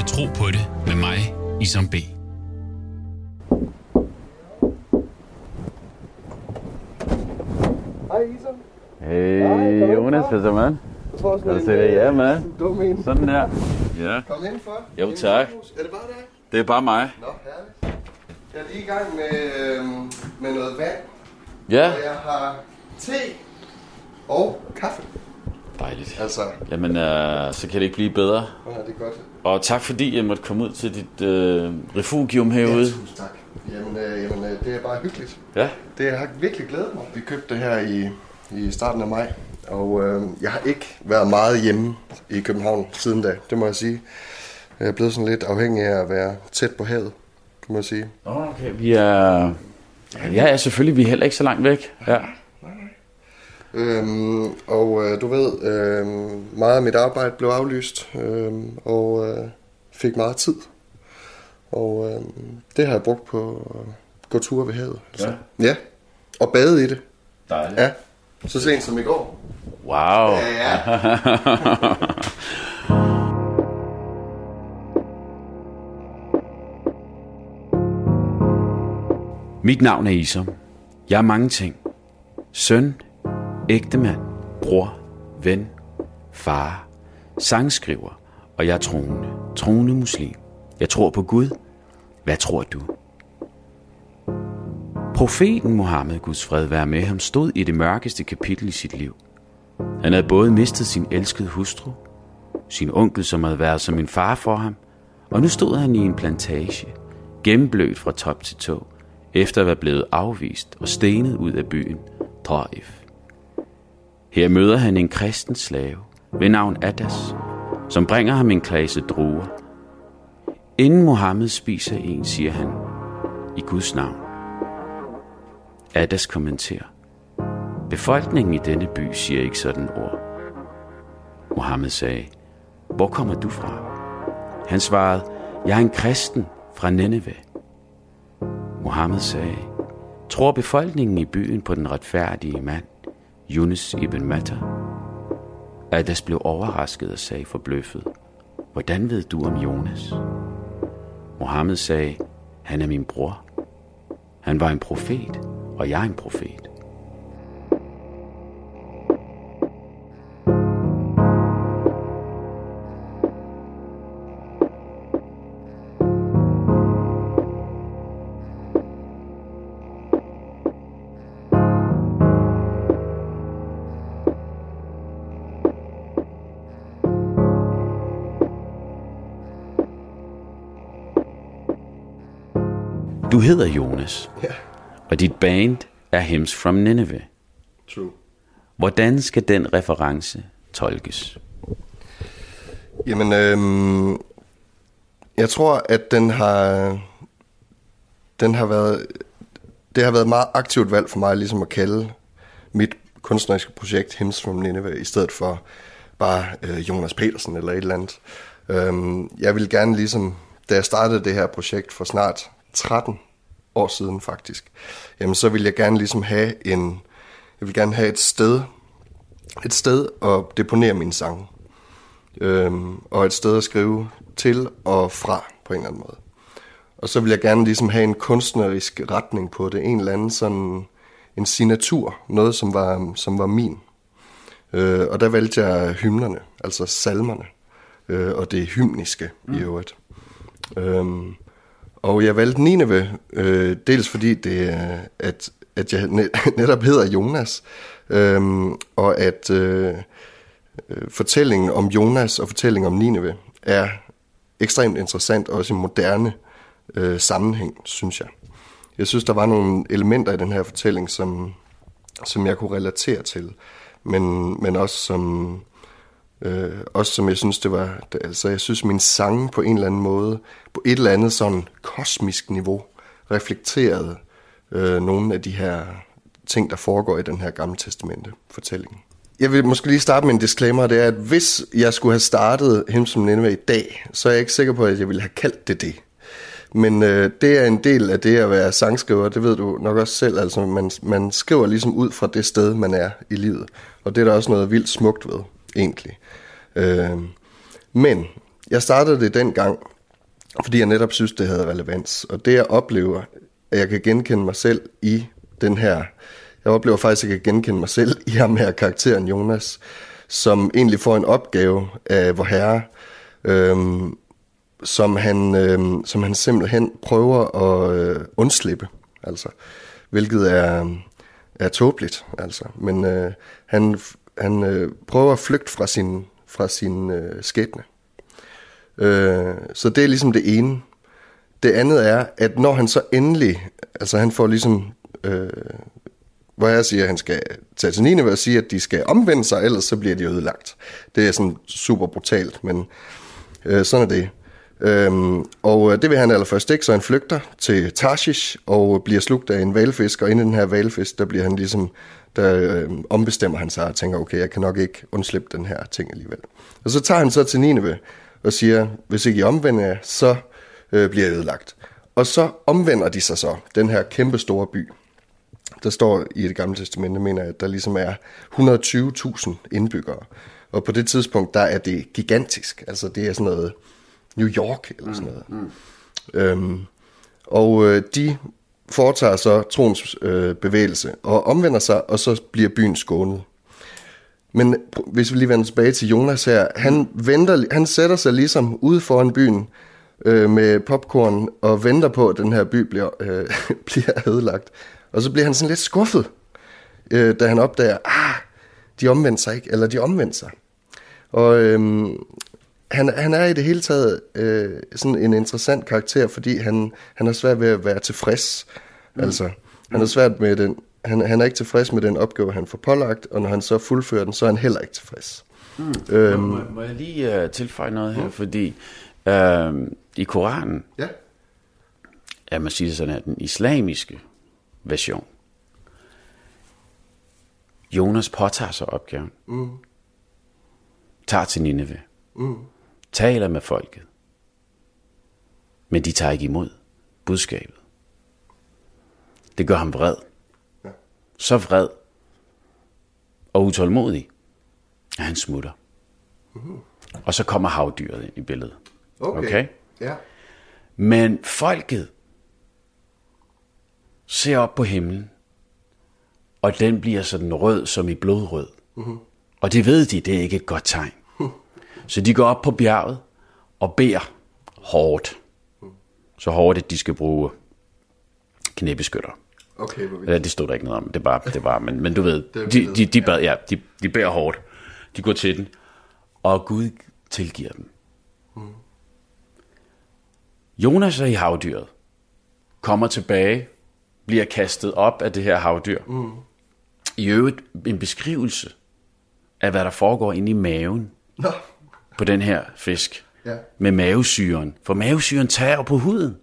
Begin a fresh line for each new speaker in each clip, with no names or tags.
til Tro på det med mig, Isam B.
Hej Isam.
Hey,
Hej,
Jonas, hvad så, man?
Jeg tror
Kan du se det? Ja, man.
En dum en.
Sådan der. Ja.
Kom indenfor.
Jo, tak.
Er det bare dig?
Det er bare mig.
Nå, herligt. Jeg er lige i gang med, øhm, med noget vand.
Ja.
Og jeg har te og kaffe.
Dejligt.
Altså,
Jamen, øh, så kan det ikke blive bedre.
ja, det er godt.
Og tak fordi jeg måtte komme ud til dit øh, refugium herude.
Ja, tusind tak. Jamen, øh, jamen øh, det er bare hyggeligt.
Ja.
Det har virkelig glædet mig. Vi købte det her i, i starten af maj, og øh, jeg har ikke været meget hjemme i København siden da, det må jeg sige. Jeg er blevet sådan lidt afhængig af at være tæt på havet, må jeg sige.
Okay, vi er... Ja, ja, selvfølgelig. Vi er heller ikke så langt væk. Ja.
Øhm, og øh, du ved, øh, meget af mit arbejde blev aflyst, øh, og øh, fik meget tid. Og øh, det har jeg brugt på at gå ture ved havet. Altså. Ja, og bade i det.
Dejligt.
Ja, så sent som i går.
Wow.
Ja,
Mit navn er Isom. Jeg er mange ting. Søn, ægtemand, bror, ven, far, sangskriver, og jeg er troende. Troende muslim. Jeg tror på Gud. Hvad tror du? Profeten Mohammed, Guds fred være med ham, stod i det mørkeste kapitel i sit liv. Han havde både mistet sin elskede hustru, sin onkel, som havde været som en far for ham, og nu stod han i en plantage, gennemblødt fra top til tå, efter at være blevet afvist og stenet ud af byen Taif. Her møder han en kristen slave ved navn Adas, som bringer ham en klasse druer. Inden Mohammed spiser en, siger han, i Guds navn. Adas kommenterer, befolkningen i denne by siger ikke sådan ord. Mohammed sagde, hvor kommer du fra? Han svarede, jeg er en kristen fra Nineveh. Mohammed sagde, tror befolkningen i byen på den retfærdige mand, Yunus ibn Matta? Adas blev overrasket og sagde forbløffet, hvordan ved du om Jonas? Mohammed sagde, han er min bror. Han var en profet, og jeg er en profet. Du hedder Jonas,
ja,
og dit band er Hymns from Nineveh.
true.
Hvordan skal den reference tolkes?
Jamen, øhm, jeg tror, at den har, den har været, det har været et meget aktivt valg for mig, ligesom at kalde mit kunstneriske projekt Hymns from Nineveh, i stedet for bare øh, Jonas Petersen eller et eller andet. Øhm, jeg vil gerne ligesom, da jeg startede det her projekt for snart 13 år siden faktisk, jamen så vil jeg gerne ligesom have en, jeg vil gerne have et sted, et sted at deponere mine sange øhm, og et sted at skrive til og fra på en eller anden måde. Og så vil jeg gerne ligesom have en kunstnerisk retning på det, en eller anden sådan en signatur, noget som var, som var min. Øh, og der valgte jeg hymnerne, altså salmerne, øh, og det hymniske mm. i øvrigt. Øhm, og jeg valgte Nineve, øh, dels fordi det, øh, at, at jeg netop hedder Jonas, øh, og at øh, øh fortællingen om Jonas og fortællingen om Nineve er ekstremt interessant, også i moderne øh, sammenhæng, synes jeg. Jeg synes, der var nogle elementer i den her fortælling, som, som jeg kunne relatere til, men, men også som, øh, også som jeg synes, det var, det, altså jeg synes, min sang på en eller anden måde, på et eller andet sådan kosmisk niveau, reflekterede øh, nogle af de her ting, der foregår i den her gamle testamente fortælling. Jeg vil måske lige starte med en disclaimer, det er, at hvis jeg skulle have startet Him som Nineveh i dag, så er jeg ikke sikker på, at jeg ville have kaldt det det. Men øh, det er en del af det at være sangskriver, det ved du nok også selv. Altså, man, man skriver ligesom ud fra det sted, man er i livet. Og det er der også noget vildt smukt ved, egentlig. Øh, men jeg startede det dengang, fordi jeg netop synes, det havde relevans. Og det jeg oplever, at jeg kan genkende mig selv i den her... Jeg oplever faktisk, at jeg kan genkende mig selv i ham her karakteren Jonas, som egentlig får en opgave af vor herre, øhm, som, han, øhm, som han simpelthen prøver at øh, undslippe. Altså, hvilket er, er tåbeligt. Altså. Men øh, han, han øh, prøver at flygte fra sin, fra sin øh, skæbne. Øh, så det er ligesom det ene. Det andet er, at når han så endelig, altså han får ligesom, øh, hvor jeg siger, at han skal tage til Nineve og sige, at de skal omvende sig, ellers så bliver de ødelagt. Det er sådan super brutalt, men øh, sådan er det. Øhm, og øh, det vil han allerførst ikke, så han flygter til Tarshish og bliver slugt af en valfisk, og inden den her valfisk, der bliver han ligesom, der øh, ombestemmer han sig og tænker, okay, jeg kan nok ikke undslippe den her ting alligevel. Og så tager han så til Nineve og siger, hvis ikke I omvender jer, så øh, bliver jeg ødelagt. Og så omvender de sig så, den her kæmpe store by. Der står i det gamle testamente, mener jeg, at der ligesom er 120.000 indbyggere. Og på det tidspunkt, der er det gigantisk. Altså det er sådan noget New York eller sådan noget. Mm, mm. Øhm, og øh, de foretager så troens øh, bevægelse og omvender sig, og så bliver byen skånet. Men hvis vi lige vender tilbage til Jonas her, han, venter, han sætter sig ligesom ude foran byen øh, med popcorn og venter på, at den her by bliver, øh, bliver ødelagt. Og så bliver han sådan lidt skuffet, øh, da han opdager, ah, de omvendte sig ikke, eller de omvendte sig. Og øh, han, han er i det hele taget øh, sådan en interessant karakter, fordi han, han er svært ved at være tilfreds. Mm. Altså, han er svært med den, han, han er ikke tilfreds med den opgave, han får pålagt, og når han så fuldfører den, så er han heller ikke tilfreds.
Mm. Øhm, må, må jeg lige uh, tilføje noget her, mm. fordi uh, i Koranen, ja. er man siger sådan, at den islamiske version, Jonas påtager sig opgaven, mm. tager til Nineve, mm. Taler med folket, men de tager ikke imod budskabet. Det gør ham vred så vred og utålmodig, at han smutter. Mm-hmm. Og så kommer havdyret ind i billedet.
Okay. okay? Ja.
Men folket ser op på himlen, og den bliver sådan rød som i blodrød. Mm-hmm. Og det ved de, det er ikke et godt tegn. Så de går op på bjerget og beder hårdt. Så hårdt, at de skal bruge knæbeskytter.
Okay,
ja, det stod der ikke noget om. Det var, det var men, men du ved, de, de, de, bad, ja, de, de bærer hårdt. De går til den, og Gud tilgiver dem. Jonas er i havdyret, kommer tilbage, bliver kastet op af det her havdyr. Mm. I øvrigt en beskrivelse af, hvad der foregår inde i maven Nå. På den her fisk. Ja. Med mavesyren. For mavesyren tager på huden.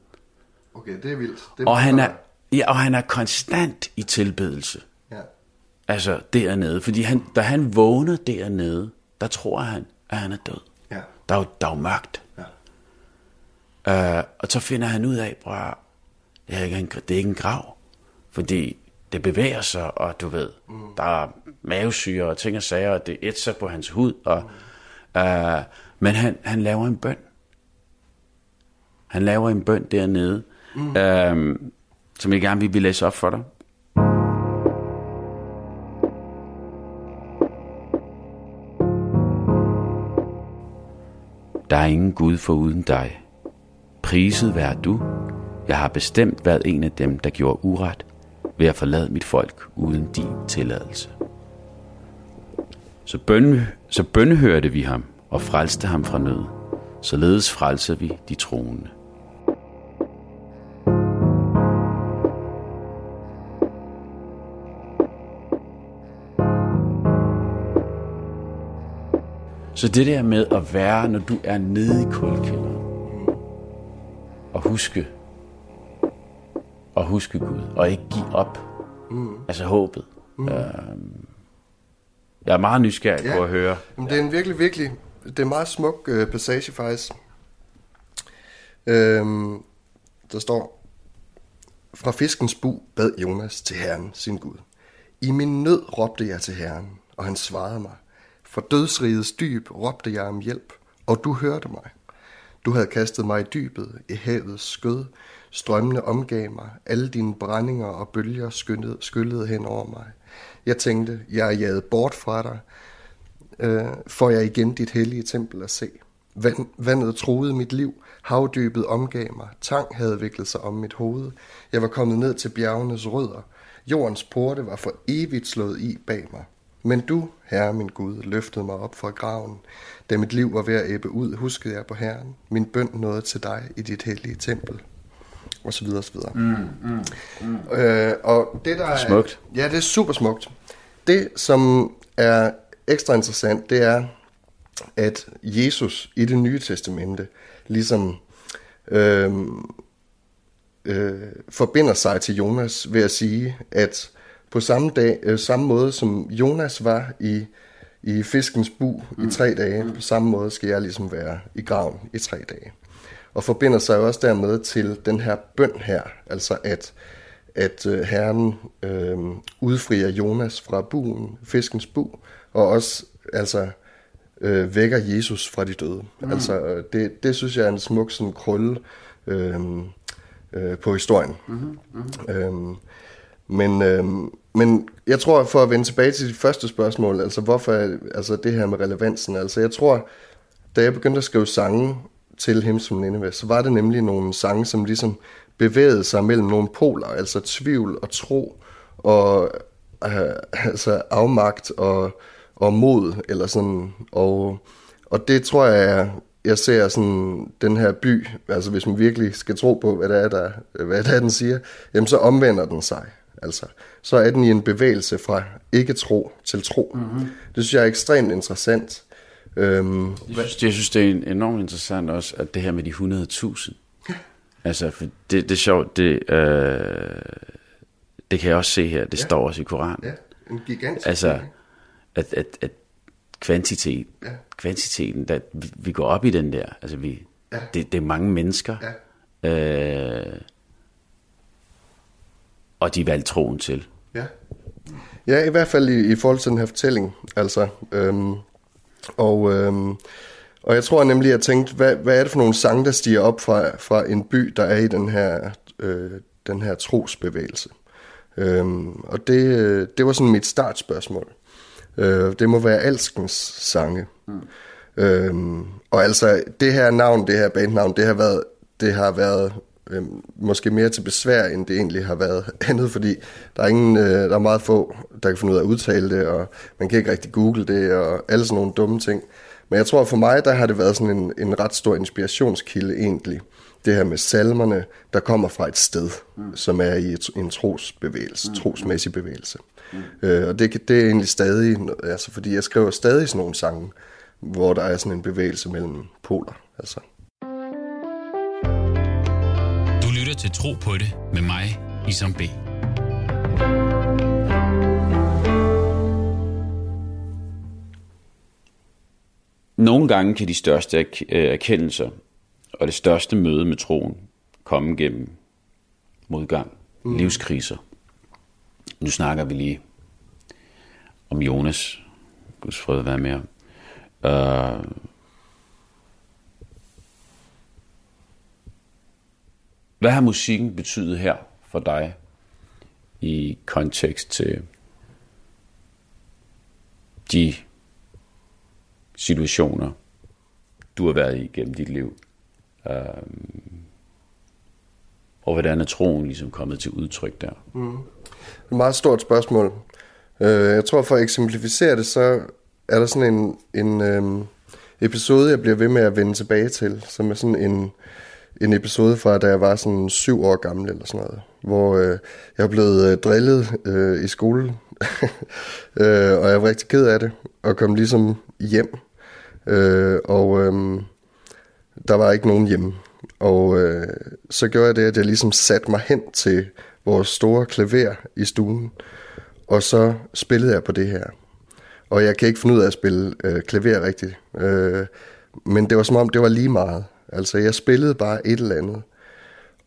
Okay, det er vildt. Det
er og han er, Ja, og han er konstant i tilbedelse. Ja. Altså dernede. Fordi han, da han vågner dernede, der tror han, at han er død. Ja. Der, er jo, der er jo mørkt. Ja. Uh, og så finder han ud af, at det er ikke en, det er ikke en grav. Fordi det bevæger sig, og du ved, mm. der er mavesyre og ting og sager, og det ætser på hans hud. Og, mm. Uh, men han, han laver en bøn. Han laver en bøn dernede. Mm. Uh, som jeg gerne vil læse op for dig. Der er ingen Gud for uden dig. Priset vær du. Jeg har bestemt været en af dem, der gjorde uret ved at forlade mit folk uden din tilladelse. Så, bøn, så bønnehørte vi ham og frelste ham fra nød. Således frelser vi de troende. Så det der med at være, når du er nede i kuldkælderen, og huske, og huske Gud, og ikke give op, mm. altså håbet. Mm. Øhm, jeg er meget nysgerrig ja. på at høre.
Jamen, det er en virkelig, virkelig, det er en meget smuk øh, passage faktisk. Øhm, der står, fra fiskens bu bad Jonas til Herren, sin Gud. I min nød råbte jeg til Herren, og han svarede mig. For dødsrigets dyb råbte jeg om hjælp, og du hørte mig. Du havde kastet mig i dybet, i havets skød. Strømmene omgav mig, alle dine brændinger og bølger skyllede, skyllede hen over mig. Jeg tænkte, jeg er jaget bort fra dig, øh, får jeg igen dit hellige tempel at se. Vand, vandet troede mit liv, havdybet omgav mig, tang havde viklet sig om mit hoved. Jeg var kommet ned til bjergenes rødder. Jordens porte var for evigt slået i bag mig. Men du, Herre min Gud, løftede mig op fra graven. Da mit liv var ved at æbbe ud, huskede jeg på Herren. Min bøn nåede til dig i dit hellige tempel. Og så videre, og så videre. Mm, mm, mm. Øh, og det der er...
Smukt.
Ja, det er super smukt. Det, som er ekstra interessant, det er, at Jesus i det nye testamente ligesom øh, øh, forbinder sig til Jonas ved at sige, at på samme, dag, øh, samme måde som Jonas var i, i fiskens bu mm. i tre dage, mm. på samme måde skal jeg ligesom være i graven i tre dage. Og forbinder sig også dermed til den her bøn her, altså at, at øh, Herren øh, udfrier Jonas fra buen, fiskens bu, og også altså øh, vækker Jesus fra de døde. Mm. Altså øh, det, det synes jeg er en smuk sådan krølle øh, øh, på historien. Mm-hmm. Mm-hmm. Øh, men, øh, men jeg tror, for at vende tilbage til de første spørgsmål, altså hvorfor altså det her med relevansen, altså jeg tror, da jeg begyndte at skrive sange til Him som Nineveh, så var det nemlig nogle sange, som ligesom bevægede sig mellem nogle poler, altså tvivl og tro, og øh, altså afmagt og, og mod, eller sådan, og, og det tror jeg, jeg ser sådan den her by, altså hvis man virkelig skal tro på, hvad det er, der, hvad det er den siger, jamen så omvender den sig. Altså, så er den i en bevægelse fra ikke tro til tro. Mm-hmm. Det synes jeg er ekstremt interessant. Øhm,
jeg, synes, jeg synes, det er enormt interessant også, at det her med de 100.000. altså, for det, det er sjovt, det, øh, det kan jeg også se her, det ja. står også i Koranen.
Ja, en gigantisk
Altså, at, at, at kvantitet, ja. kvantiteten, der, vi, vi går op i den der, altså vi, ja. det, det er mange mennesker, ja. øh, og de valgte troen til.
Ja. Ja, i hvert fald i, i forhold til den her fortælling. Altså, øhm, og, øhm, og jeg tror nemlig, at jeg tænkte, hvad, hvad er det for nogle sange, der stiger op fra, fra en by, der er i den her, øh, den her trosbevægelse? Øhm, og det, det var sådan mit startspørgsmål. Øh, det må være Alskens sange. Mm. Øhm, og altså, det her navn, det her bandnavn, det har været, det har været øh, måske mere til besvær, end det egentlig har været andet, fordi der er, ingen, øh, der er meget få, der kan finde ud af at udtale det, og man kan ikke rigtig google det, og alle sådan nogle dumme ting. Men jeg tror for mig, der har det været sådan en, en ret stor inspirationskilde egentlig. Det her med salmerne, der kommer fra et sted, mm. som er i et, en trosbevægelse, mm. trosmæssig bevægelse. Mm. Øh, og det, det er egentlig stadig, altså fordi jeg skriver stadig sådan nogle sange, hvor der er sådan en bevægelse mellem poler. Altså.
Til Tro på det med mig, Isam B.
Nogle gange kan de største øh, erkendelser og det største møde med troen komme gennem modgang, mm. livskriser. Nu snakker vi lige om Jonas. Guds fred være med Uh, Hvad har musikken betydet her for dig i kontekst til de situationer, du har været i gennem dit liv? Um, og hvordan er troen ligesom kommet til udtryk der? Mm.
Et meget stort spørgsmål. Uh, jeg tror for at eksemplificere det, så er der sådan en, en um, episode, jeg bliver ved med at vende tilbage til, som er sådan en, en episode fra, da jeg var sådan syv år gammel eller sådan noget, hvor øh, jeg er blevet øh, drillet øh, i skolen, øh, og jeg var rigtig ked af det, og kom ligesom hjem, øh, og øh, der var ikke nogen hjemme. Og øh, så gjorde jeg det, at jeg ligesom satte mig hen til vores store klaver i stuen, og så spillede jeg på det her. Og jeg kan ikke finde ud af at spille øh, klaver rigtigt, øh, men det var som om, det var lige meget. Altså, jeg spillede bare et eller andet.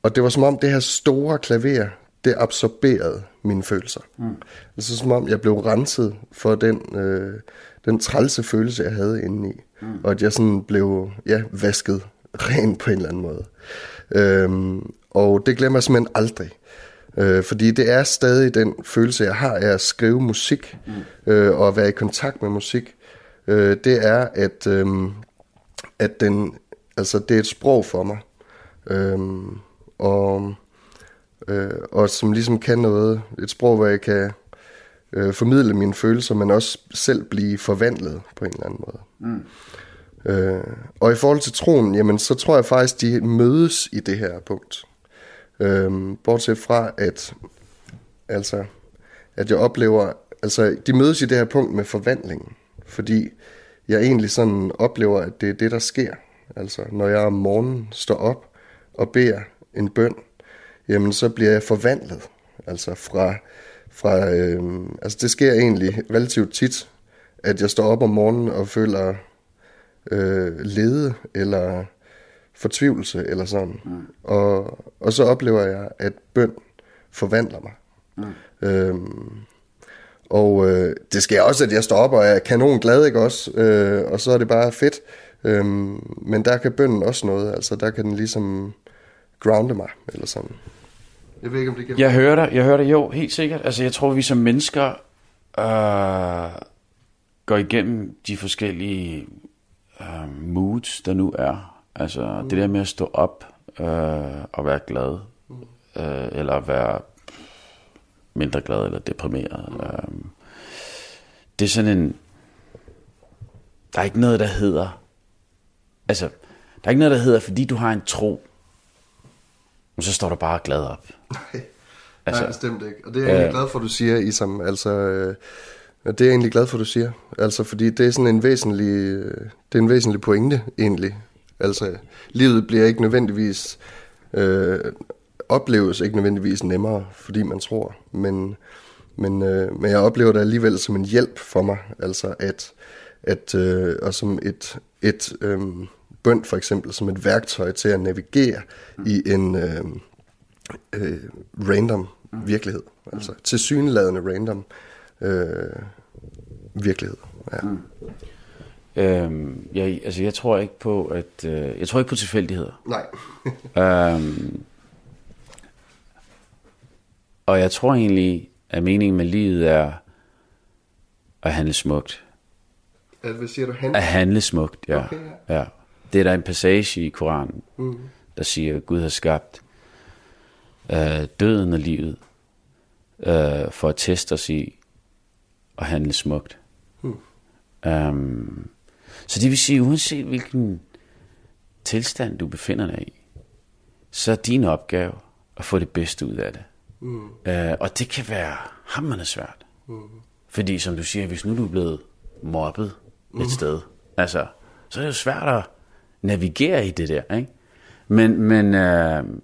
Og det var som om, det her store klaver, det absorberede mine følelser. Mm. Altså, som om jeg blev renset for den, øh, den trælse følelse, jeg havde indeni. Mm. Og at jeg sådan blev ja, vasket ren på en eller anden måde. Øhm, og det glemmer jeg simpelthen aldrig. Øh, fordi det er stadig den følelse, jeg har af at skrive musik, mm. øh, og at være i kontakt med musik. Øh, det er, at, øh, at den, altså, det er et sprog for mig. Øh, og, øh, og som ligesom kan noget. Et sprog, hvor jeg kan øh, formidle mine følelser, men også selv blive forvandlet på en eller anden måde. Mm. Øh, og i forhold til troen, jamen, så tror jeg faktisk, de mødes i det her punkt. Øh, bortset fra, at, altså, at jeg oplever, altså de mødes i det her punkt med forvandlingen, fordi jeg egentlig sådan oplever, at det er det, der sker. Altså, når jeg om morgenen står op og beder en bøn, jamen så bliver jeg forvandlet. Altså fra, fra øh, altså det sker egentlig relativt tit, at jeg står op om morgenen og føler øh, lede eller fortvivlelse eller sådan. Mm. Og, og så oplever jeg, at bøn forvandler mig. Mm. Øhm, og øh, det sker også, at jeg står op og er kanon glad, ikke også? Øh, og så er det bare fedt. Øhm, men der kan bønnen også noget. Altså der kan den ligesom grounde mig, eller sådan.
Jeg ved ikke, om det kan... Jeg hører dig, jeg hører dig jo, helt sikkert. Altså jeg tror, vi som mennesker øh, går igennem de forskellige øh, moods, der nu er. Altså mm. det der med at stå op øh, og være glad, mm. øh, eller være mindre glad eller deprimeret. Mm. Øh, det er sådan en... Der er ikke noget, der hedder... Altså, der er ikke noget, der hedder, fordi du har en tro, så står du bare glad op.
Nej, altså, Nej bestemt ikke. Og det er jeg egentlig glad for, du siger, Isam. Altså, øh, det er jeg egentlig glad for, du siger. Altså, fordi det er sådan en væsentlig, øh, det er en væsentlig pointe, egentlig. Altså, livet bliver ikke nødvendigvis, øh, opleves ikke nødvendigvis nemmere, fordi man tror, men, men, øh, men jeg oplever det alligevel som en hjælp for mig, altså at, at øh, og som et, et øh, bønd for eksempel, som et værktøj til at navigere mm. i en øh, øh, random mm. virkelighed, altså tilsyneladende random øh, virkelighed. Ja. Mm.
Øhm, jeg, altså jeg tror ikke på at øh, jeg tror ikke på tilfældigheder.
Nej.
øhm, og jeg tror egentlig, at meningen med livet er at handle smukt.
At, hvad siger du? Handle?
At handle smukt, ja. Okay, ja. ja. Det er der en passage i Koranen, mm. der siger, at Gud har skabt øh, døden og livet øh, for at teste os i at handle smukt. Mm. Um, så det vil sige, uanset hvilken tilstand du befinder dig i, så er din opgave at få det bedste ud af det. Mm. Uh, og det kan være hammerende svært. Mm. Fordi som du siger, hvis nu du er blevet mobbet mm. et sted, altså, så er det jo svært at navigere i det der, ikke? Men, men, uh,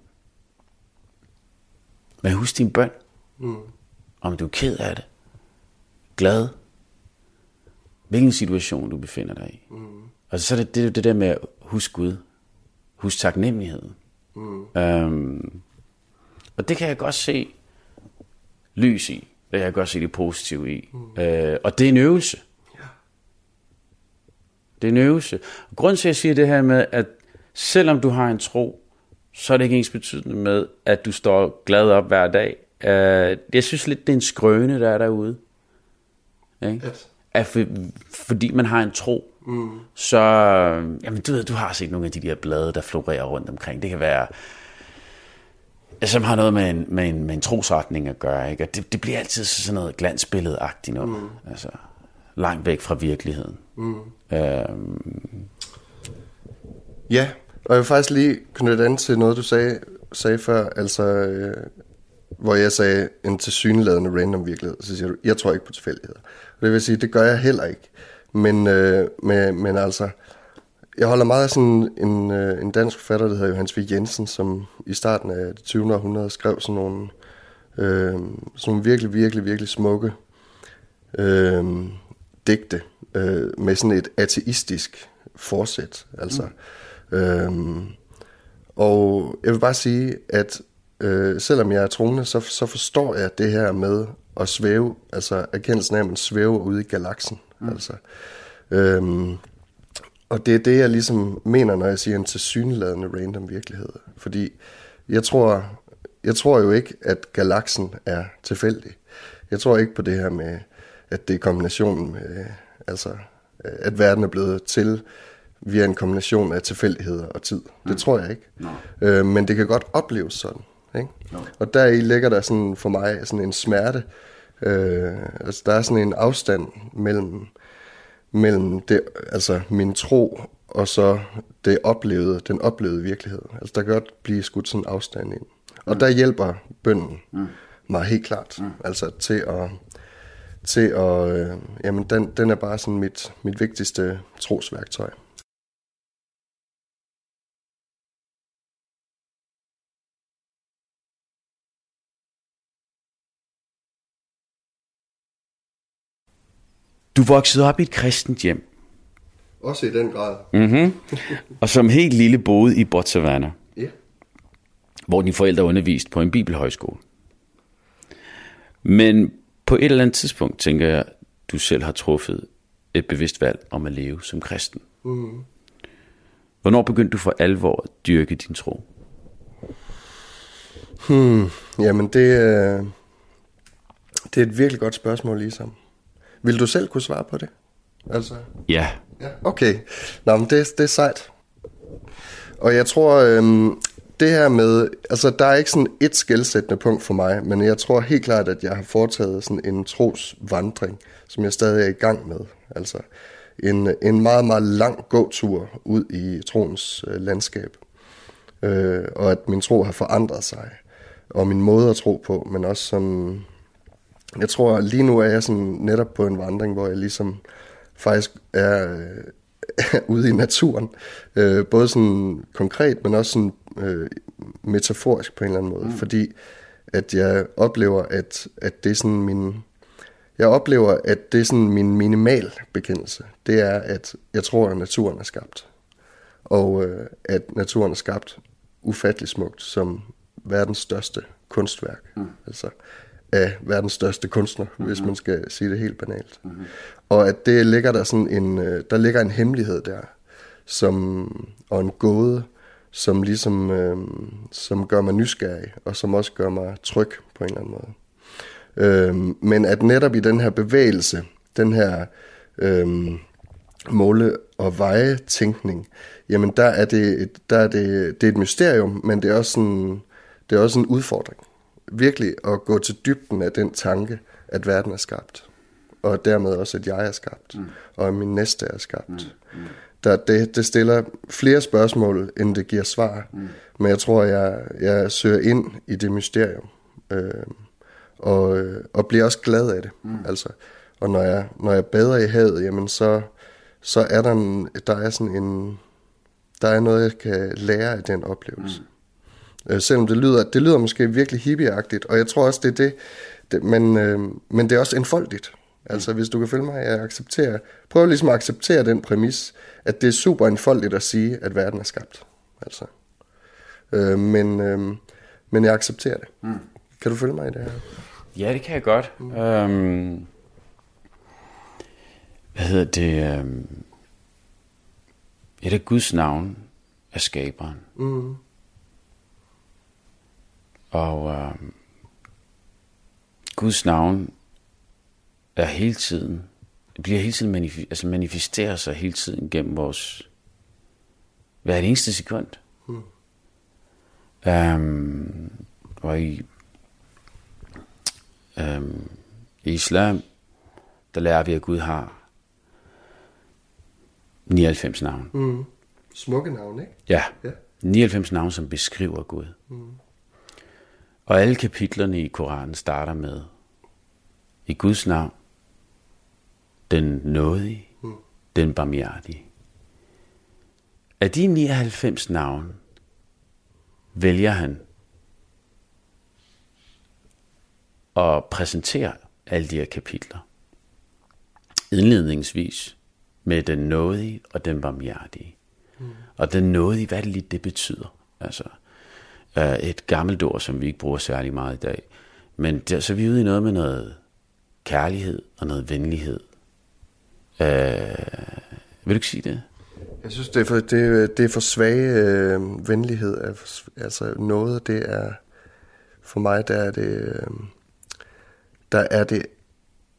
men husk din bøn. Mm. Om du er ked af det, glad, hvilken situation du befinder dig i. Mm. Og så er det, det det der med at huske Gud. Husk taknemmelighed. Mm. Um, og det kan jeg godt se lys i. Det kan jeg godt se det positive i. Mm. Uh, og det er en øvelse. Det er en øvelse. Grunden til, at jeg siger det her med, at selvom du har en tro, så er det ikke ens betydende med, at du står glad op hver dag. Uh, jeg synes lidt, det er en skrøne, der er derude. Ikke? Yes at for, fordi man har en tro, mm. så, jamen du ved, du har set nogle af de der blade, der florerer rundt omkring. Det kan være, som har noget med en, med en, med en trosretning at gøre, ikke? Og det, det bliver altid sådan noget glansbilledagtigt noget. Mm. Altså, langt væk fra virkeligheden. Mm. Øhm.
Ja, og jeg vil faktisk lige knytte an til noget, du sagde, sagde før, altså, øh, hvor jeg sagde en tilsyneladende random virkelighed, så siger du, jeg tror ikke på tilfældigheder. Det vil sige, det gør jeg heller ikke. Men, øh, men, men altså, jeg holder meget af sådan en, øh, en dansk forfatter, der hedder Johannes V. Jensen, som i starten af det 20. århundrede skrev sådan nogle, øh, sådan nogle virkelig, virkelig, virkelig smukke øh, digte øh, med sådan et ateistisk forsæt. Altså. Mm. Øh, og jeg vil bare sige, at øh, selvom jeg er troende, så, så forstår jeg det her med at svæve, altså erkendelsen af, at man svæver ude i galaksen. Mm. Altså. Øhm, og det er det, jeg ligesom mener, når jeg siger en tilsyneladende random virkelighed. Fordi jeg tror, jeg tror jo ikke, at galaksen er tilfældig. Jeg tror ikke på det her med, at det er kombinationen med, altså, at verden er blevet til via en kombination af tilfældigheder og tid. Det mm. tror jeg ikke. No. Øh, men det kan godt opleves sådan. Ikke? No. Og der i ligger der sådan for mig sådan en smerte. Øh, altså der er sådan en afstand mellem, mellem det, altså min tro og så det oplevede, den oplevede virkelighed. Altså der kan godt blive skudt sådan en afstand ind. Og mm. der hjælper bønden mm. mig helt klart. Mm. Altså til at, til at øh, jamen den, den er bare sådan mit, mit vigtigste trosværktøj.
Du voksede op i et kristent hjem.
Også i den grad.
Mm-hmm. Og som helt lille boede i Botswana.
Ja.
Hvor dine forældre underviste på en bibelhøjskole. Men på et eller andet tidspunkt, tænker jeg, du selv har truffet et bevidst valg om at leve som kristen. Mm. Hvornår begyndte du for alvor at dyrke din tro?
Hmm, jamen det, øh, det er et virkelig godt spørgsmål, ligesom. Vil du selv kunne svare på det? Altså?
Ja.
ja. Okay. Nå, men det, det er sejt. Og jeg tror, øhm, det her med, altså der er ikke sådan et skældsættende punkt for mig, men jeg tror helt klart, at jeg har foretaget sådan en trosvandring, som jeg stadig er i gang med. Altså en, en meget, meget lang gåtur ud i troens øh, landskab. Øh, og at min tro har forandret sig, og min måde at tro på, men også sådan jeg tror, lige nu er jeg sådan netop på en vandring, hvor jeg ligesom faktisk er, øh, ude i naturen. Øh, både sådan konkret, men også sådan øh, metaforisk på en eller anden måde. Mm. Fordi at jeg oplever, at, at det er sådan min... Jeg oplever, at det er sådan min minimal bekendelse. Det er, at jeg tror, at naturen er skabt. Og øh, at naturen er skabt ufattelig smukt som verdens største kunstværk. Mm. Altså, af verdens største kunstner, mm-hmm. hvis man skal sige det helt banalt. Mm-hmm. Og at det ligger der sådan en, øh, der ligger en hemmelighed der, som, og en gåde, som ligesom, øh, som gør mig nysgerrig, og som også gør mig tryg på en eller anden måde. Øh, men at netop i den her bevægelse, den her øh, måle- og veje-tænkning, jamen der er det, et, der er det, det er et mysterium, men det er også en, det er også en udfordring virkelig at gå til dybden af den tanke, at verden er skabt. Og dermed også, at jeg er skabt. Mm. Og at min næste er skabt. Mm. Mm. Der, det, det stiller flere spørgsmål, end det giver svar. Mm. Men jeg tror, jeg, jeg søger ind i det mysterium. Øh, og, og bliver også glad af det. Mm. Altså, og når jeg, når jeg bader i havet, jamen så, så er der, en, der er sådan en, der er noget, jeg kan lære af den oplevelse. Mm. Øh, selvom det lyder, det lyder måske virkelig hippieagtigt, og jeg tror også, det er det, det men, øh, men det er også enfoldigt. Altså hvis du kan følge mig, jeg accepterer, prøv ligesom at acceptere den præmis, at det er super enfoldigt at sige, at verden er skabt. Altså. Øh, men, øh, men jeg accepterer det. Mm. Kan du følge mig i det her?
Ja, det kan jeg godt. Mm. Øhm, hvad hedder det? Øhm, et af Guds navn er skaberen. Mm. Og øh, Guds navn er hele tiden, bliver hele tiden manif- altså manifesterer sig hele tiden gennem vores, hver eneste sekund. Hmm. Um, og i, um, i islam, der lærer vi, at Gud har 99 navn.
Mm. Smukke navn, ikke?
Ja. ja. 99 navn, som beskriver Gud. Mm. Og alle kapitlerne i Koranen starter med, i Guds navn, den nådige, mm. den barmhjertige. Af de 99 navn vælger han at præsentere alle de her kapitler. Indledningsvis med den nådige og den barmhjertige. Mm. Og den nådige, hvad det lige det betyder. Altså, er et gammelt ord, som vi ikke bruger særlig meget i dag. Men der, så er vi ude i noget med noget kærlighed og noget venlighed. Uh, vil du ikke sige det?
Jeg synes, det er for, det, det er for svage øh, venlighed. Altså noget, det er... For mig, der er det... Øh, der er det,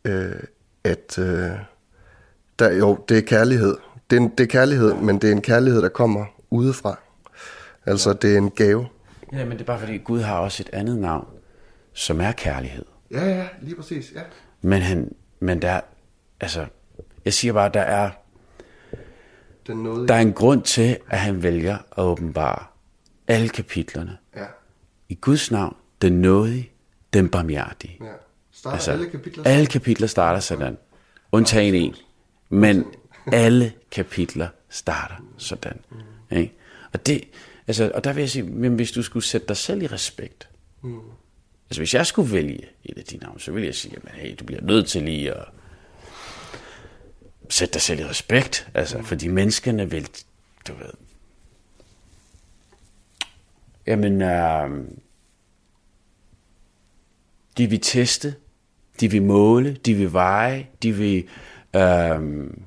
øh, at... Øh, der, jo, det er kærlighed. Det er, en, det er kærlighed, men det er en kærlighed, der kommer udefra. Altså, det er en gave.
Ja, men det er bare fordi, Gud har også et andet navn, som er kærlighed.
Ja, ja, lige præcis, ja.
Men, han, men der, altså, jeg siger bare, der er,
Den nåede
der er en grund til, at han vælger at åbenbare alle kapitlerne.
Ja,
I Guds navn, den nådige, den barmhjertige.
ja. Starter
Altså,
alle kapitler?
alle kapitler starter sådan. Undtagen en. Men alle kapitler starter sådan. Ikke? Og, det, altså, og der vil jeg sige, men hvis du skulle sætte dig selv i respekt. Altså hvis jeg skulle vælge et af dine navne, så ville jeg sige, at hey, du bliver nødt til lige at sætte dig selv i respekt. Altså, fordi menneskene vil, du ved, jamen, øh, de vil teste, de vil måle, de vil veje, de vil øhm,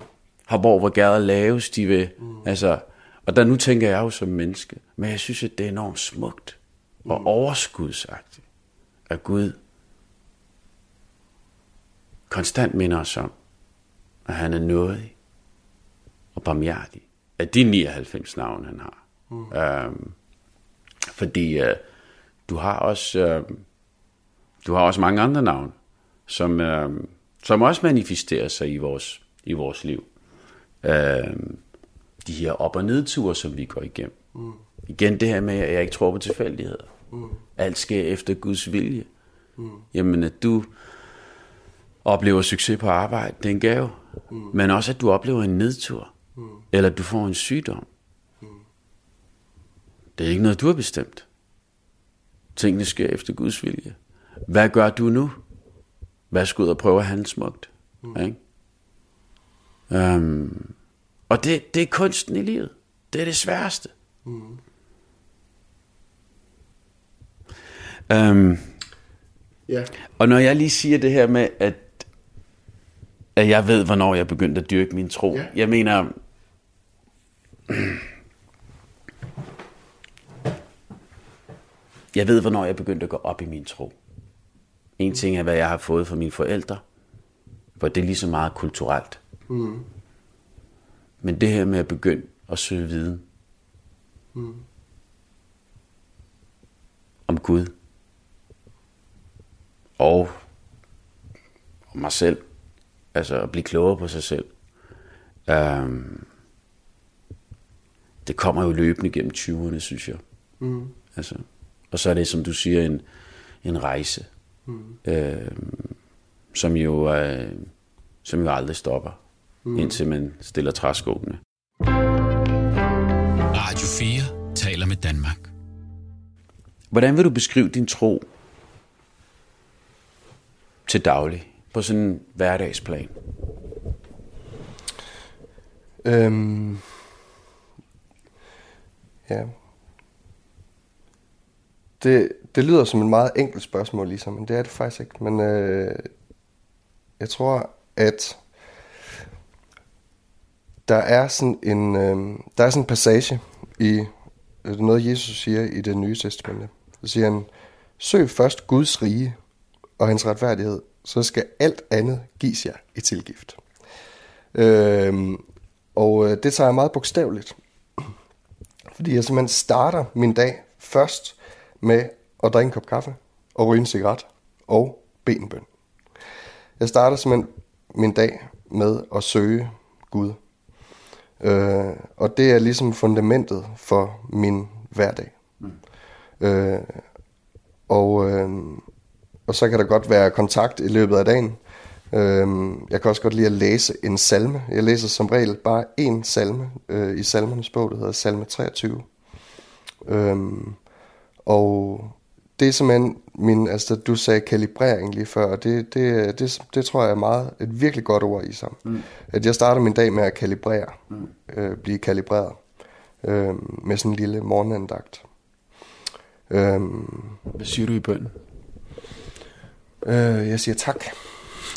have hvor, hvor gader laves, de vil, mm. altså, og der nu tænker jeg jo som menneske, men jeg synes, at det er enormt smukt og overskudsagtigt, at Gud konstant minder os om, at han er nådig og barmhjertig. At de 99 navne, han har. Mm. Øhm, fordi øh, du har også... Øh, du har også mange andre navne, som, øh, som også manifesterer sig i vores, i vores liv. Øh, de her op- og nedture, som vi går igennem. Mm. Igen det her med, at jeg ikke tror på tilfældigheder. Mm. Alt sker efter Guds vilje. Mm. Jamen, at du oplever succes på arbejde, det er en gave. Mm. Men også, at du oplever en nedtur. Mm. Eller at du får en sygdom. Mm. Det er ikke noget, du har bestemt. Tingene sker efter Guds vilje. Hvad gør du nu? Hvad skal ud og prøve at handle smukt? Mm. Ikke? Um, og det, det er kunsten i livet. Det er det sværeste. Mm. Um,
Ja.
og når jeg lige siger det her med, at, at jeg ved, hvornår jeg begyndte at dyrke min tro.
Ja.
Jeg mener, jeg ved, hvornår jeg begyndte at gå op i min tro. En ting er, hvad jeg har fået fra mine forældre, for det er lige så meget kulturelt. Mm. Men det her med at begynde at søge viden mm. om Gud og om mig selv, altså at blive klogere på sig selv, um, det kommer jo løbende gennem 20'erne, synes jeg. Mm. Altså, og så er det, som du siger, en, en rejse, mm. øh, som, jo, øh, som jo aldrig stopper, mm. indtil man stiller træskoene.
Radio 4 taler med Danmark.
Hvordan vil du beskrive din tro til daglig, på sådan en hverdagsplan?
Øhm, ja. Det, det lyder som et meget enkelt spørgsmål, ligesom, men det er det faktisk ikke. Men øh, jeg tror, at der er sådan en, øh, der er sådan en passage i øh, noget, Jesus siger i det nye testamente. Så siger han, søg først Guds rige og hans retfærdighed, så skal alt andet gives jer i tilgift. Øh, og det tager jeg meget bogstaveligt. Fordi jeg simpelthen starter min dag først med at drikke en kop kaffe og ryge en cigaret og bede en bøn. Jeg starter simpelthen min dag med at søge Gud. Øh, og det er ligesom fundamentet for min hverdag. Mm. Øh, og, øh, og så kan der godt være kontakt i løbet af dagen. Øh, jeg kan også godt lide at læse en salme. Jeg læser som regel bare én salme øh, i salmernes bog, der hedder salme 23. Øh, og det er simpelthen min, altså du sagde kalibrering lige før, og det, det, det, det tror jeg er meget, et virkelig godt ord i sammen. Mm. At jeg starter min dag med at kalibrere, mm. øh, blive kalibreret øh, med sådan en lille morgenandagt. Øh,
Hvad siger du i bønden?
Øh, jeg siger tak.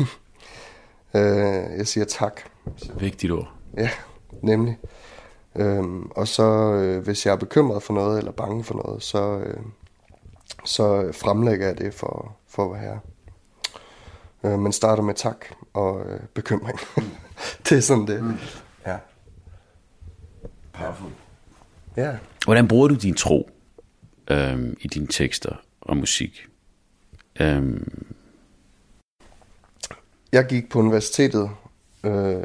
øh, jeg siger tak.
Vigtigt ord.
Ja, nemlig. Øhm, og så øh, hvis jeg er bekymret for noget eller bange for noget, så, øh, så fremlægger jeg det for, for at være her. Øh, men starter med tak og øh, bekymring. det er sådan det. Mm. Ja.
Powerful.
Ja.
Hvordan bruger du din tro øhm, i dine tekster og musik? Øhm,
Jeg gik på universitetet øh,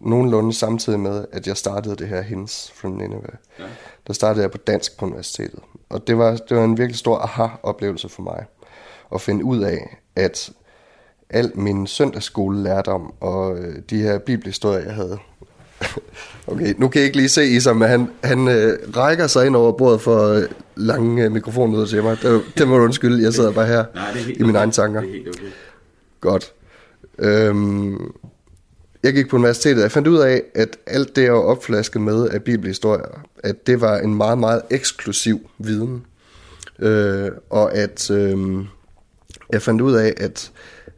nogenlunde samtidig med, at jeg startede det her Hints from Nineveh. Ja. Der startede jeg på dansk på universitetet. Og det var, det var en virkelig stor aha-oplevelse for mig. At finde ud af, at al min søndagsskole lærdom og øh, de her bibelhistorier, jeg havde. okay, nu kan jeg ikke lige se Isam, men han, han øh, rækker sig ind over bordet for øh, lange øh, mikrofonen ud til mig. Det, det må du undskylde, jeg sidder bare her
Nej,
i mine
okay.
egne tanker.
Det er helt okay.
Godt. Øhm, jeg gik på universitetet, jeg fandt ud af, at alt det, jeg var opflasket med af bibelhistorier, at det var en meget, meget eksklusiv viden. Øh, og at øh, jeg fandt ud af, at,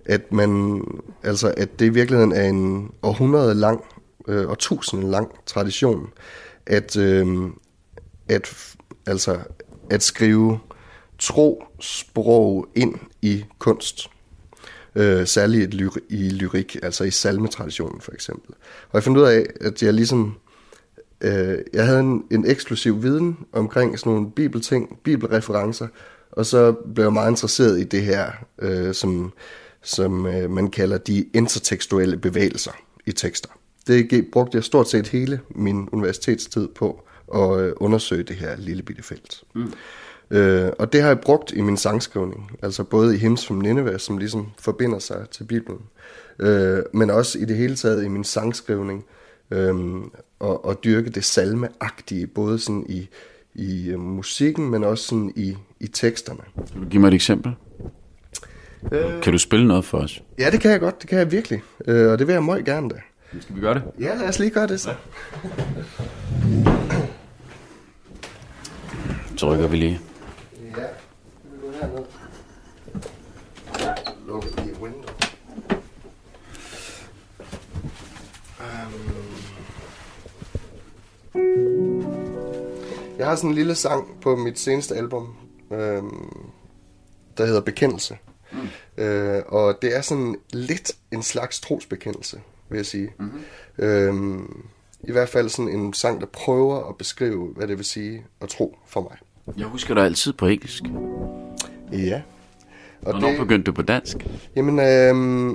at man, altså, at det i virkeligheden er en århundrede lang øh, og tusind lang tradition, at, øh, at, altså, at skrive tro sprog ind i kunst. Øh, særligt i, i lyrik, altså i salmetraditionen for eksempel. Og jeg fandt ud af, at jeg ligesom, øh, jeg havde en, en eksklusiv viden omkring sådan nogle bibelting, bibelreferencer, og så blev jeg meget interesseret i det her, øh, som, som øh, man kalder de intertekstuelle bevægelser i tekster. Det brugte jeg stort set hele min universitetstid på at øh, undersøge det her lille bitte felt. Mm. Øh, og det har jeg brugt i min sangskrivning, altså både i Hymns from Nineveh, som ligesom forbinder sig til Bibelen, øh, men også i det hele taget i min sangskrivning, øh, og, og dyrke det salmeagtige, både sådan i, i øh, musikken, men også sådan i, i teksterne.
Kan du give mig et eksempel?
Øh.
Kan du spille noget for os?
Ja, det kan jeg godt, det kan jeg virkelig, øh, og det vil jeg meget gerne da.
Skal vi gøre det?
Ja, lad os lige gøre det så.
Så rykker vi lige.
Ja, vi går herned. Luk lige window. Um, jeg har sådan en lille sang på mit seneste album, øhm, der hedder Bekendelse. Mm. Øh, og det er sådan lidt en slags trosbekendelse, vil jeg sige. Mm-hmm. Øhm, I hvert fald sådan en sang, der prøver at beskrive, hvad det vil sige at tro for mig.
Jeg husker dig altid på engelsk.
Ja. Og
Hvornår det... begyndte du på dansk?
Jamen, øh,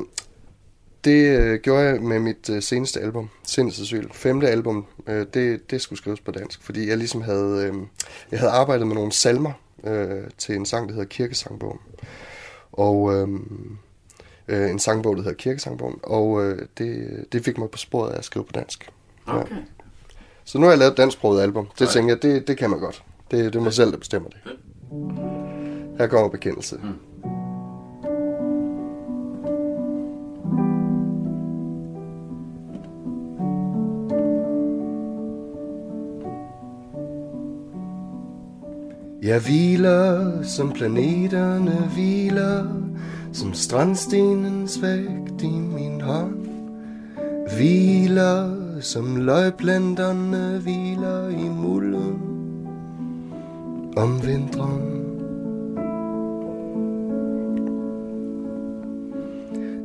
det øh, gjorde jeg med mit øh, seneste album, Sindets Asyl. Femte album, øh, det, det skulle skrives på dansk, fordi jeg ligesom havde, øh, jeg havde arbejdet med nogle salmer øh, til en sang, der hedder Kirkesangbogen. Og øh, øh, en sangbog, der hedder Kirkesangbogen, og øh, det, det fik mig på sporet af at skrive på dansk.
Okay.
Så nu har jeg lavet et dansksproget album. Det okay. tænker jeg, det, det kan man godt. Det, det er mig selv, der bestemmer det. Her kommer bekendelse. Mm. Jeg hviler, som planeterne hviler, som strandstenens vægt i min hånd. Hviler, som løgplanterne hviler i mulden om vinteren.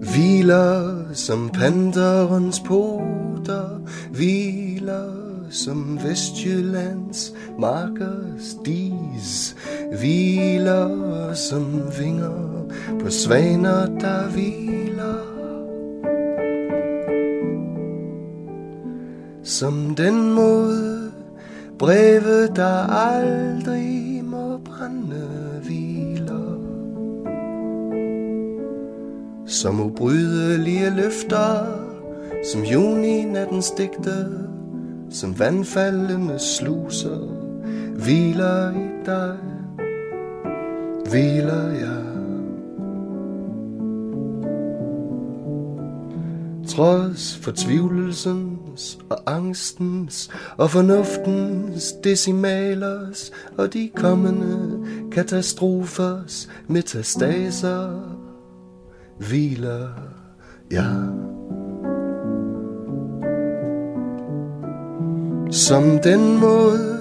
Hviler som panterens poter, hviler som Vestjyllands markers dis, hviler som vinger på svaner, der hviler. Som den mod breve, der aldrig må hviler. Som ubrydelige løfter, som juni nattens digte, som vandfaldende sluser, hviler i dig, hviler jeg. Trods fortvivlelsens og angstens og fornuftens decimalers og de kommende katastrofers metastaser, hviler jeg. Som den måde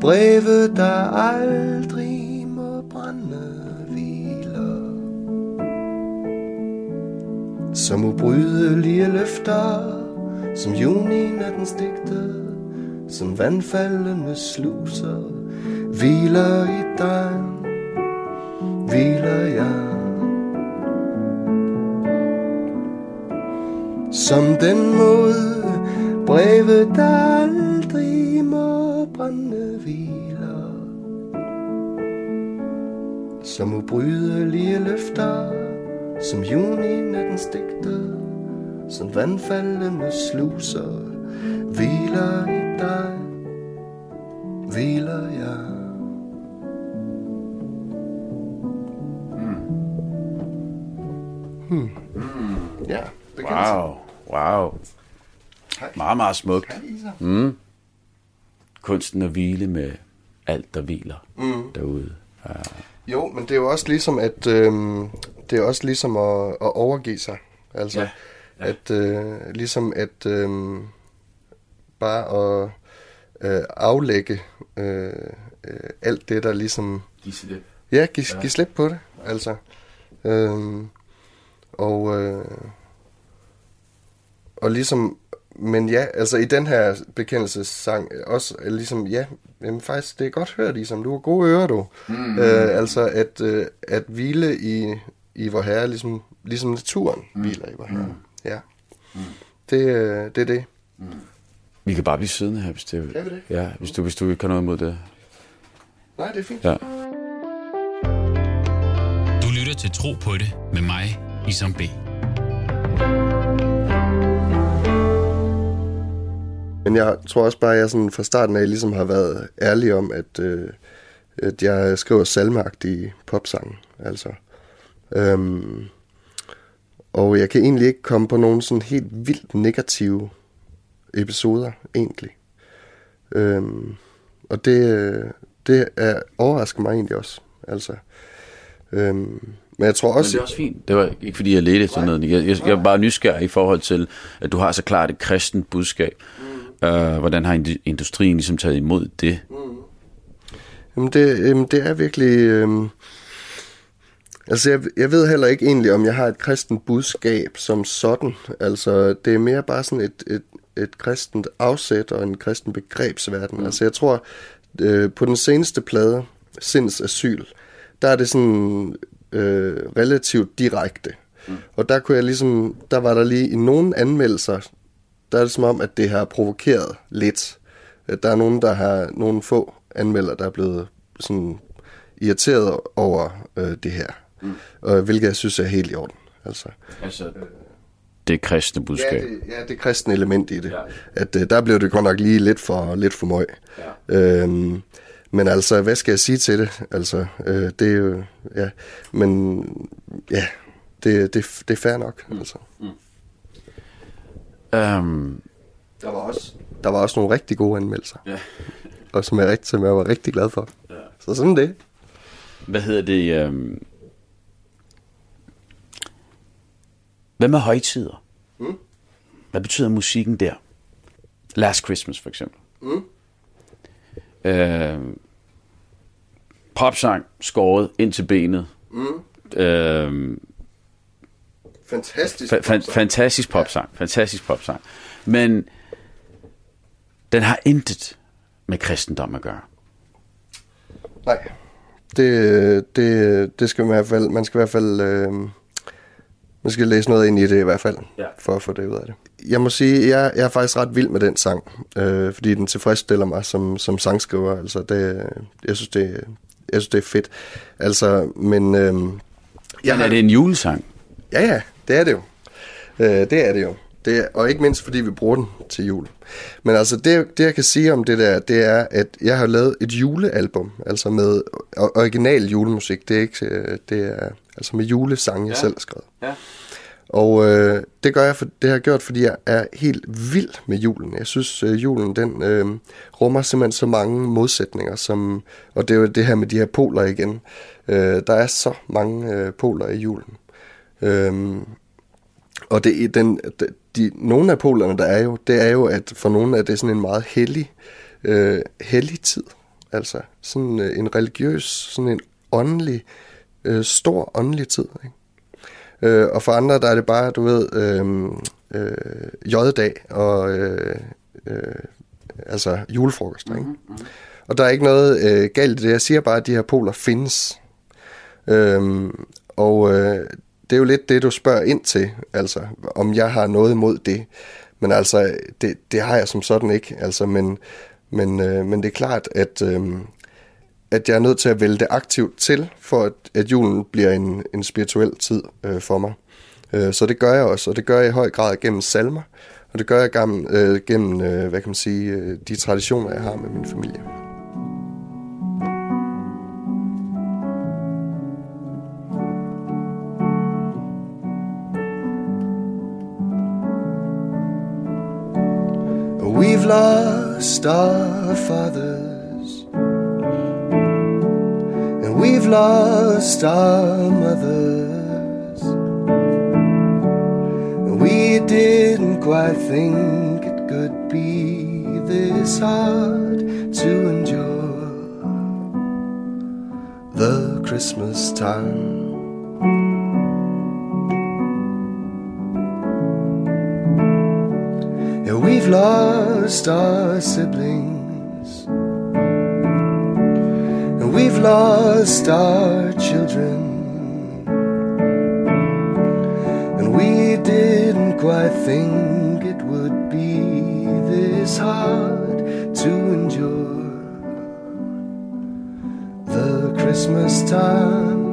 breve, der aldrig må brænde hviler. Som ubrydelige løfter, som juni nattens digte, som vandfaldende sluser, hviler i dig, hviler jeg. Som den mod breve, der aldrig må brænde hviler. Som ubrydelige løfter, som juni nattens digter som vandfaldende sluser, hviler i dig, hviler jeg. Hmm. Ja, det kan.
Wow, wow. Meget, meget smuk. Mm. Kunsten at hvile med alt, der hviler mm. derude. Ja.
Jo, men det er jo også ligesom at øhm, det er også ligesom at, at overgive sig. Altså
Ja,
ja. at øh, ligesom at øhm, bare at øh, aflægge øh, øh, alt det der ligesom ja, give, ja. give slip på det. Altså øhm, og øh, og ligesom men ja, altså i den her bekendelsessang også er ligesom, ja, jamen faktisk, det er godt hørt, ligesom, du har gode ører, du. Mm. Øh, altså at, øh, at hvile i, i vor herre, ligesom, ligesom naturen mm. hviler i vor herre. Mm. Ja. Mm. Det, øh, det er det.
Vi kan bare blive siddende her, hvis det
Kan vi det?
Ja, hvis du, hvis du ikke har noget imod det.
Nej, det er fint.
Ja.
Du lytter til Tro på det med mig, Isam B.
Men jeg tror også bare, at jeg sådan fra starten af ligesom har været ærlig om, at, øh, at jeg skriver salmeagtige popsange. Altså. Øhm, og jeg kan egentlig ikke komme på nogen sådan helt vildt negative episoder, egentlig. Øhm, og det, øh, det er, overrasker mig egentlig også. Altså. Øhm, men jeg tror
Men
også...
det er også fint. Det var ikke fordi, jeg ledte efter noget. Jeg, jeg, jeg er bare nysgerrig i forhold til, at du har så klart et kristent budskab. Mm. Uh, hvordan har ind- industrien ligesom taget imod det?
Jamen det, jamen det er virkelig... Øhm, altså jeg, jeg ved heller ikke egentlig, om jeg har et kristent budskab som sådan. Altså det er mere bare sådan et, et, et kristent afsæt og en kristen begrebsverden. Mm. Altså jeg tror, øh, på den seneste plade, Sinds Asyl, der er det sådan øh, relativt direkte. Mm. Og der kunne jeg ligesom, der var der lige i nogle anmeldelser, der er det som om, at det har provokeret lidt. Øh, Der er nogen, der har nogle få anmelder, der er blevet sådan irriteret over øh, det her. Mm. Og, hvilket jeg synes er helt i orden. Altså,
Altså, det kristne budskab.
ja, det, ja, det kristne element i det. Ja. At øh, der blev det godt nok lige lidt for, lidt for møg. Ja. Øhm, men altså, hvad skal jeg sige til det? Altså, øh, det er jo, ja, men ja, det, det, det er fair nok. Mm. Altså.
Um,
Der var også, der var også nogle rigtig gode anmeldelser.
Ja.
Og som jeg, rigtig, som jeg var rigtig glad for. Ja. Så sådan det.
hvad hedder det? Um, hvad med højtider?
Mm.
Hvad betyder musikken der? Last Christmas for eksempel.
Mm.
Uh, popsang skåret ind til benet.
Mm.
Uh,
Fantastisk.
Fa- fa- fantastisk popsang, fantastisk popsang. Men den har intet med kristendom at gøre.
Nej. Det, det, det skal man i hvert fald, man skal i hvert fald, øh, man skal læse noget ind i det i hvert fald,
Ja.
for at få det ud af det. Jeg må sige, jeg, jeg er faktisk ret vild med den sang, øh, fordi den tilfredsstiller mig som, som sangskriver. Altså, det, jeg, synes, det, jeg synes, det er fedt. Altså, men... Øh,
Men er det en julesang?
Ja, ja, det er det jo. Øh, det er det jo. Det er, og ikke mindst fordi vi bruger den til jul. Men altså det, det jeg kan sige om det der, det er, at jeg har lavet et julealbum, altså med original julemusik. Det er ikke, øh, det er altså med julesange, jeg
Ja.
selv har skrevet.
Ja.
Og øh, det gør jeg, for, det har jeg gjort, fordi jeg er helt vild med julen. Jeg synes, øh, julen den øh, rummer simpelthen så mange modsætninger, som, og det er jo det her med de her poler igen. Øh, der er så mange øh, poler i julen. Øhm, og det, den, det, de, nogle af polerne, der er jo, det er jo, at for nogle er det sådan en meget hellig, øh, hellig tid. Altså sådan øh, en religiøs, sådan en åndelig, øh, stor åndelig tid. Ikke? Øh, og for andre, der er det bare, du ved, øh, øh, J-dag og øh, øh, altså julefrokost. Ikke? Mm-hmm. Og der er ikke noget øh, galt i det. Jeg siger bare, at de her poler findes. Øhm, og øh, det er jo lidt det, du spørger ind til, altså om jeg har noget imod det. Men altså, det, det har jeg som sådan ikke. Altså, men, men, øh, men det er klart, at, øh, at jeg er nødt til at vælge det aktivt til, for at, at julen bliver en, en spirituel tid øh, for mig. Øh, så det gør jeg også, og det gør jeg i høj grad gennem salmer, og det gør jeg gennem, øh, gennem øh, hvad kan man sige, øh, de traditioner, jeg har med min familie. We've lost our fathers, we've lost our mothers. We didn't quite think it could be this hard to endure the Christmas time. We've lost our siblings, we've lost our children, and we didn't quite think it would be this hard to endure the Christmas time.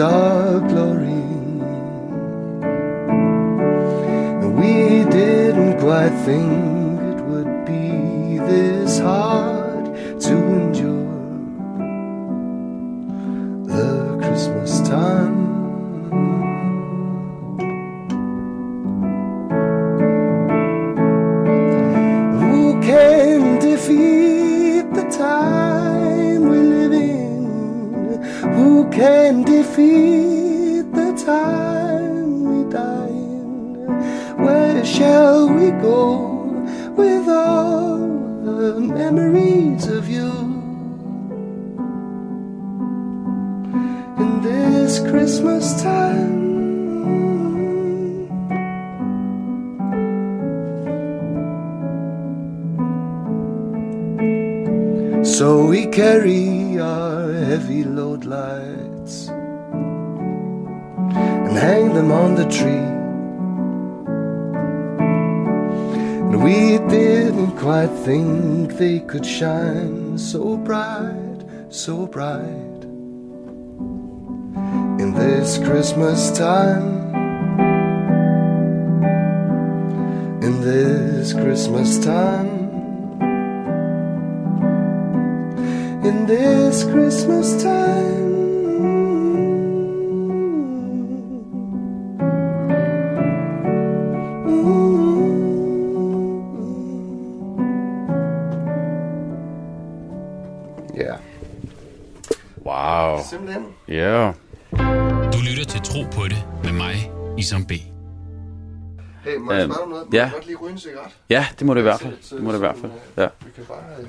Our glory. And we didn't quite think it would be this hard to endure the Christmas time. Who can defeat the time we live in? Who can defeat the time we die in? Where shall we go with all the memories of you? In this Christmas time. So we carry our heavy load lights them on the tree. And we didn't quite think they could shine so bright, so bright. In this Christmas time, in this Christmas time. in this Christmas time.
Mig, Isam B.
Hey, må jeg
Øhm,
spørge noget? Må
ja.
godt lige ryge en cigaret?
Ja, det må det i hvert fald. Det må det i hvert fald. Ja.
Vi kan bare... Øh...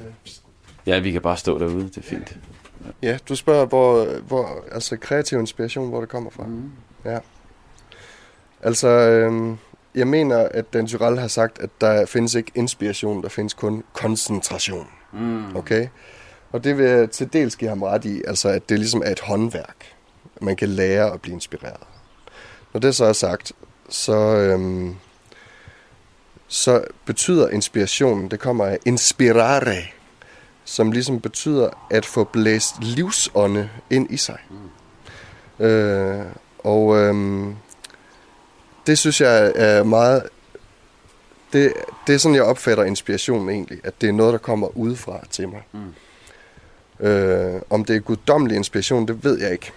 ja, vi kan bare stå derude. Det er fint.
Ja, du spørger, hvor, hvor altså kreativ inspiration, hvor det kommer fra. Mm. Ja. Altså, øhm, jeg mener, at Dan Tyrell har sagt, at der findes ikke inspiration, der findes kun koncentration. Mm. Okay? Og det vil jeg til dels give ham ret i, altså at det ligesom er et håndværk. Man kan lære at blive inspireret. Når det så er sagt, så, øhm, så betyder inspirationen, det kommer af inspirare, som ligesom betyder at få blæst livsånde ind i sig. Mm. Øh, og øh, det synes jeg er meget... Det, det er sådan, jeg opfatter inspirationen egentlig, at det er noget, der kommer udefra til mig. Mm. Øh, om det er guddommelig inspiration, det ved jeg ikke.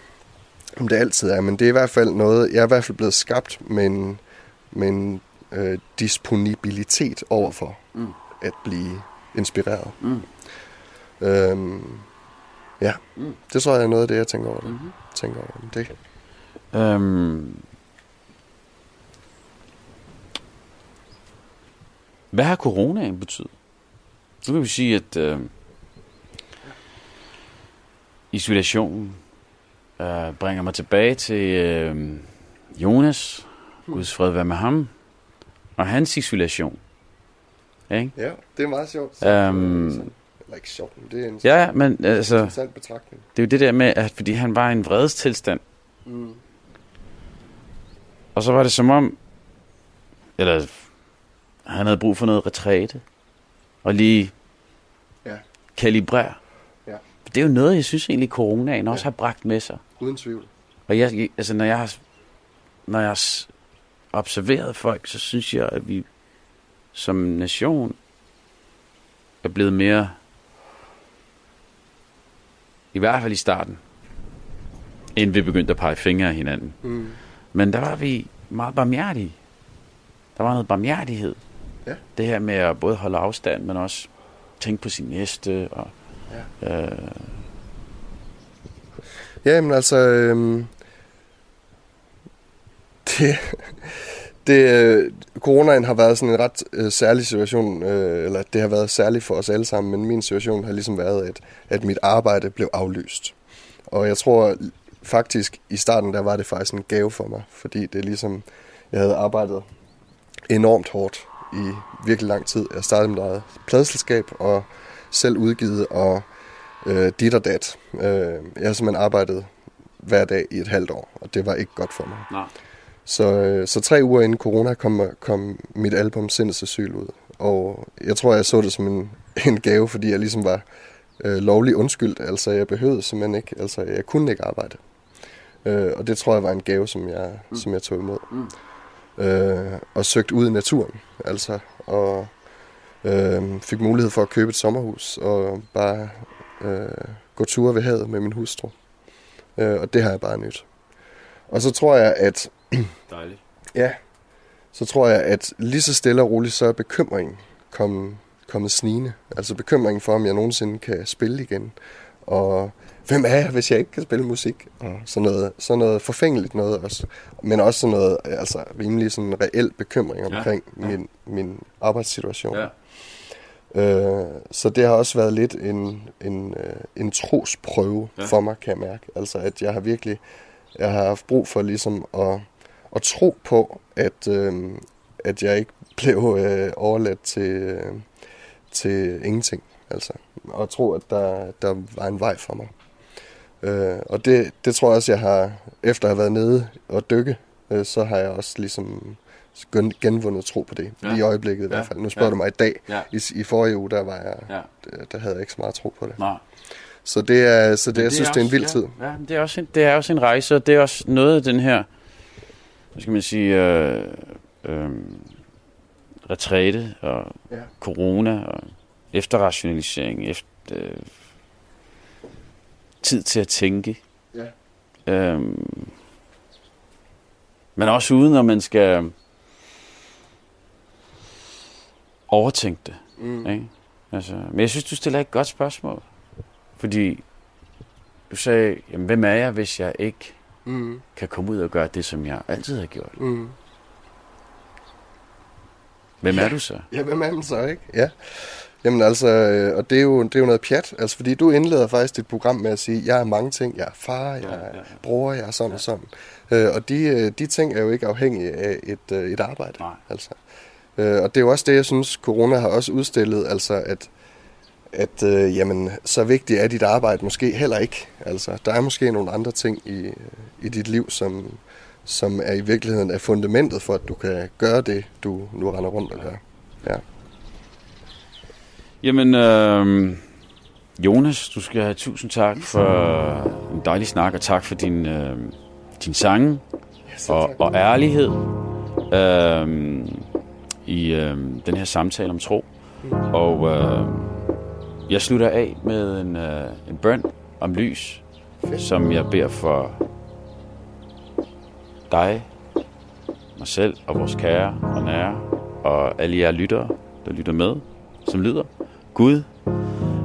Om det altid er, men det er i hvert fald noget, jeg er i hvert fald blevet skabt med en, med en øh, disponibilitet overfor mm. at blive inspireret. Mm. Øhm, ja, mm. det tror jeg er noget af det, jeg tænker over det. Mm-hmm. Tænker over det. Øhm,
hvad har coronaen betydet? Nu kan vi sige, at øh, isolationen øh, bringer mig tilbage til øh, Jonas. Guds fred være med ham. Og hans isolation.
Ikke? Ja, det er meget sjovt. Um, eller ikke sjovt, men det er en
ja, men, altså,
interessant betragtning.
Det er jo det der med, at fordi han var i en vredestilstand. Mm. Og så var det som om, eller han havde brug for noget retræte. Og lige ja. kalibrere. Ja. Det er jo noget, jeg synes egentlig, coronaen også ja. har bragt med sig.
Uden tvivl.
Og jeg, altså, når jeg har, når jeg har observeret folk, så synes jeg, at vi som nation er blevet mere, i hvert fald i starten, inden vi begyndte at pege fingre af hinanden. Mm. Men der var vi meget barmhjertige. Der var noget barmhjertighed. Ja. Det her med at både holde afstand, men også tænke på sin næste. Og, ja. Øh...
Jamen altså, øhm, det, det, øh, coronaen har været sådan en ret øh, særlig situation, øh, eller det har været særligt for os alle sammen, men min situation har ligesom været, at, at mit arbejde blev aflyst. Og jeg tror faktisk, i starten der var det faktisk en gave for mig, fordi det er ligesom, jeg havde arbejdet enormt hårdt i virkelig lang tid. Jeg startede med et pladselskab og selv udgivet og øh, dit og dat. Øh, jeg har simpelthen arbejdet hver dag i et halvt år, og det var ikke godt for mig. Nej. Så, øh, så tre uger inden corona kom, kom mit album Sindets Asyl ud. Og jeg tror, jeg så det som en, en gave, fordi jeg ligesom var øh, lovlig undskyldt. Altså, jeg behøvede simpelthen ikke. Altså, jeg kunne ikke arbejde. Øh, og det tror jeg var en gave, som jeg, mm. som jeg tog imod. Mm. Øh, og søgte ud i naturen. Altså, og øh, fik mulighed for at købe et sommerhus og bare øh, gå ture ved havet med min hustru. Øh, og det har jeg bare nyt. Og så tror jeg, at
Dejligt.
Ja. Så tror jeg, at lige så stille og roligt, så er bekymringen kommet, kommet snigende. Altså bekymringen for, om jeg nogensinde kan spille igen. Og hvem er jeg, hvis jeg ikke kan spille musik? Og sådan noget, sådan noget forfængeligt noget også. Men også sådan noget, altså rimelig sådan reel bekymring omkring ja, ja. Min, min arbejdssituation. Ja. Øh, så det har også været lidt en, en, øh, en trosprøve ja. for mig, kan jeg mærke. Altså at jeg har virkelig, jeg har haft brug for ligesom at at tro på, at, øh, at jeg ikke blev øh, overladt til, øh, til ingenting. Altså, og tro, at der, der var en vej for mig. Øh, og det, det tror jeg også, jeg har, efter at have været nede og dykke, øh, så har jeg også ligesom genvundet tro på det. Ja. I øjeblikket i hvert fald. Nu spørger ja. du mig i dag. Ja. I, I forrige uge, der, var jeg, ja. der, der havde jeg ikke så meget tro på det. Nej. Så det er, så det, det jeg synes, også, det er en vild ja, tid.
Ja, det er, også en, det er også en rejse, og det er også noget af den her hvad skal man sige, øh, øh, retræte og ja. corona og efterrationalisering, efter, øh, tid til at tænke. Ja. Øh, men også uden, at man skal overtænke det. Mm. Ikke? Altså, men jeg synes, du stiller et godt spørgsmål. Fordi du sagde, jamen, hvem er jeg, hvis jeg ikke mm. kan komme ud og gøre det, som jeg altid har gjort. Mm. Hvem
ja.
er du så?
Ja, hvem er man så, ikke? Ja. Jamen altså, øh, og det er, jo, det er jo noget pjat, altså fordi du indleder faktisk dit program med at sige, jeg er mange ting, jeg er far, jeg er ja, ja. bror, jeg er sådan ja. og sådan. Øh, og de, øh, de ting er jo ikke afhængige af et, et arbejde. Nej. Altså. Og det er jo også det, jeg synes, corona har også udstillet, altså at at øh, jamen, så vigtigt er dit arbejde måske heller ikke. Altså, der er måske nogle andre ting i, i dit liv, som, som er i virkeligheden er fundamentet for, at du kan gøre det, du nu render rundt og gør. Ja.
Jamen, øh, Jonas, du skal have tusind tak for en dejlig snak, og tak for din, øh, din sange og, og ærlighed øh, i øh, den her samtale om tro. Og øh, jeg slutter af med en, øh, en bøn om lys, som jeg beder for dig, mig selv og vores kære og nære, og alle jer lyttere, der lytter med, som lyder. Gud,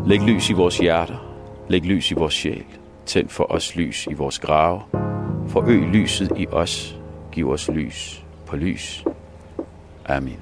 læg lys i vores hjerter, læg lys i vores sjæl, tænd for os lys i vores grave, forøg lyset i os, giv os lys på lys. Amém.